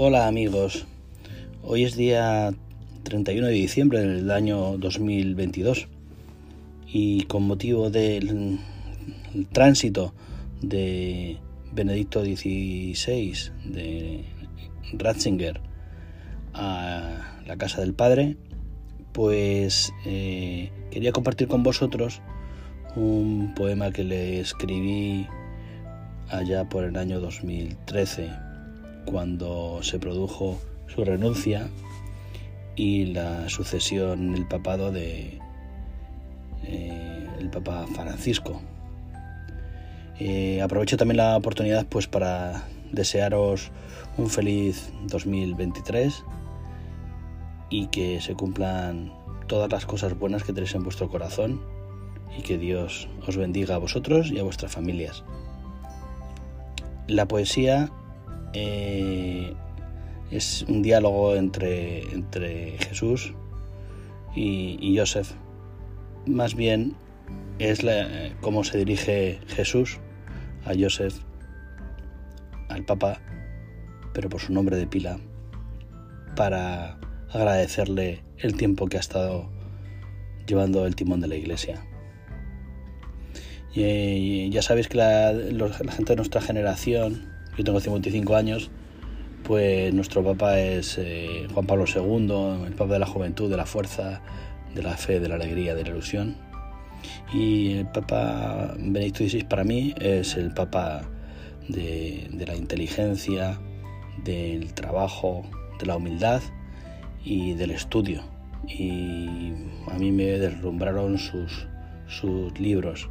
Hola amigos, hoy es día 31 de diciembre del año 2022 y con motivo del tránsito de Benedicto XVI de Ratzinger a la casa del Padre, pues eh, quería compartir con vosotros un poema que le escribí allá por el año 2013 cuando se produjo su renuncia y la sucesión el papado de eh, el Papa Francisco. Eh, aprovecho también la oportunidad pues para desearos un feliz 2023 y que se cumplan todas las cosas buenas que tenéis en vuestro corazón y que Dios os bendiga a vosotros y a vuestras familias. La poesía eh, es un diálogo entre, entre Jesús y, y, Joseph. Más bien es la, cómo se dirige Jesús a Joseph, al Papa, pero por su nombre de pila, para agradecerle el tiempo que ha estado llevando el timón de la iglesia. Ya sabéis que la, gente de nuestra generación yo tengo 55 años, pues nuestro Papa es eh, Juan Pablo II, el Papa de la juventud, de la fuerza, de la fe, de la alegría, de la ilusión. Y el Papa Benedicto XVI para mí es el Papa de, de la inteligencia, del trabajo, de la humildad y del estudio. Y a mí me deslumbraron sus, sus libros,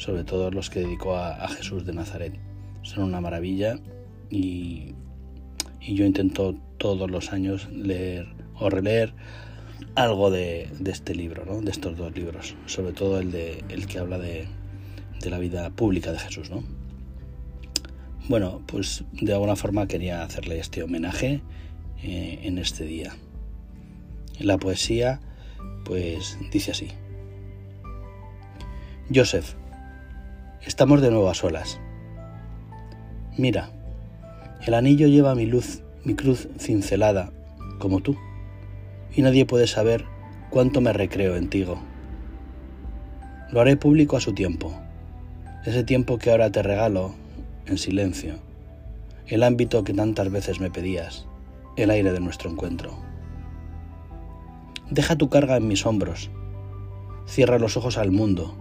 sobre todo los que dedicó a Jesús de Nazaret son una maravilla y, yo intento todos los años leer o releer algo de, este libro, ¿no? de estos dos libros, sobre todo el, de, el que habla de, la vida pública de Jesús. ¿no? Bueno, pues de alguna forma quería hacerle este homenaje eh, en este día. La poesía, pues dice así. Joseph, estamos de nuevo a solas. Mira, el anillo lleva mi luz, mi cruz cincelada, como tú, y nadie puede saber cuánto me recreo en ti. Lo haré público a su tiempo, ese tiempo que ahora te regalo, en silencio, el ámbito que tantas veces me pedías, el aire de nuestro encuentro. Deja tu carga en mis hombros, cierra los ojos al mundo.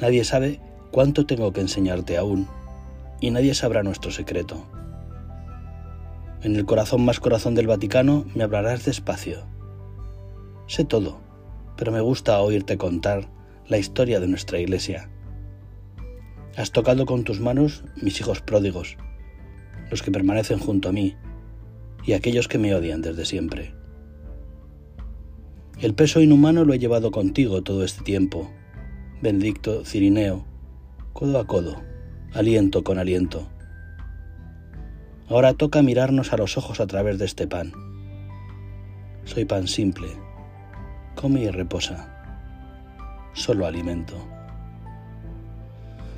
Nadie sabe cuánto tengo que enseñarte aún y nadie sabrá nuestro secreto. En el corazón más corazón del Vaticano me hablarás despacio. Sé todo, pero me gusta oírte contar la historia de nuestra iglesia. Has tocado con tus manos mis hijos pródigos, los que permanecen junto a mí y aquellos que me odian desde siempre. El peso inhumano lo he llevado contigo todo este tiempo, Benedicto Cirineo, codo a codo aliento con aliento. Ahora toca mirarnos a los ojos a través de este pan. Soy pan simple. Come y reposa. Solo alimento.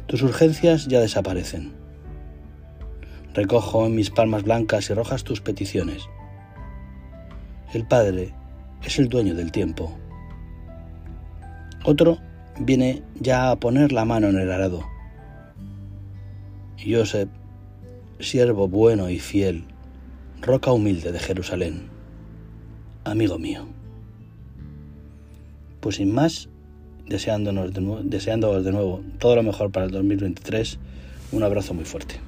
Tus urgencias ya desaparecen. Recojo en mis palmas blancas y rojas tus peticiones. El Padre es el dueño del tiempo. Otro viene ya a poner la mano en el arado Joseph, siervo bueno y fiel, roca humilde de Jerusalén, amigo mío. Pues sin más, deseándonos de, deseándoos de nuevo todo lo mejor para el 2023, un abrazo muy fuerte.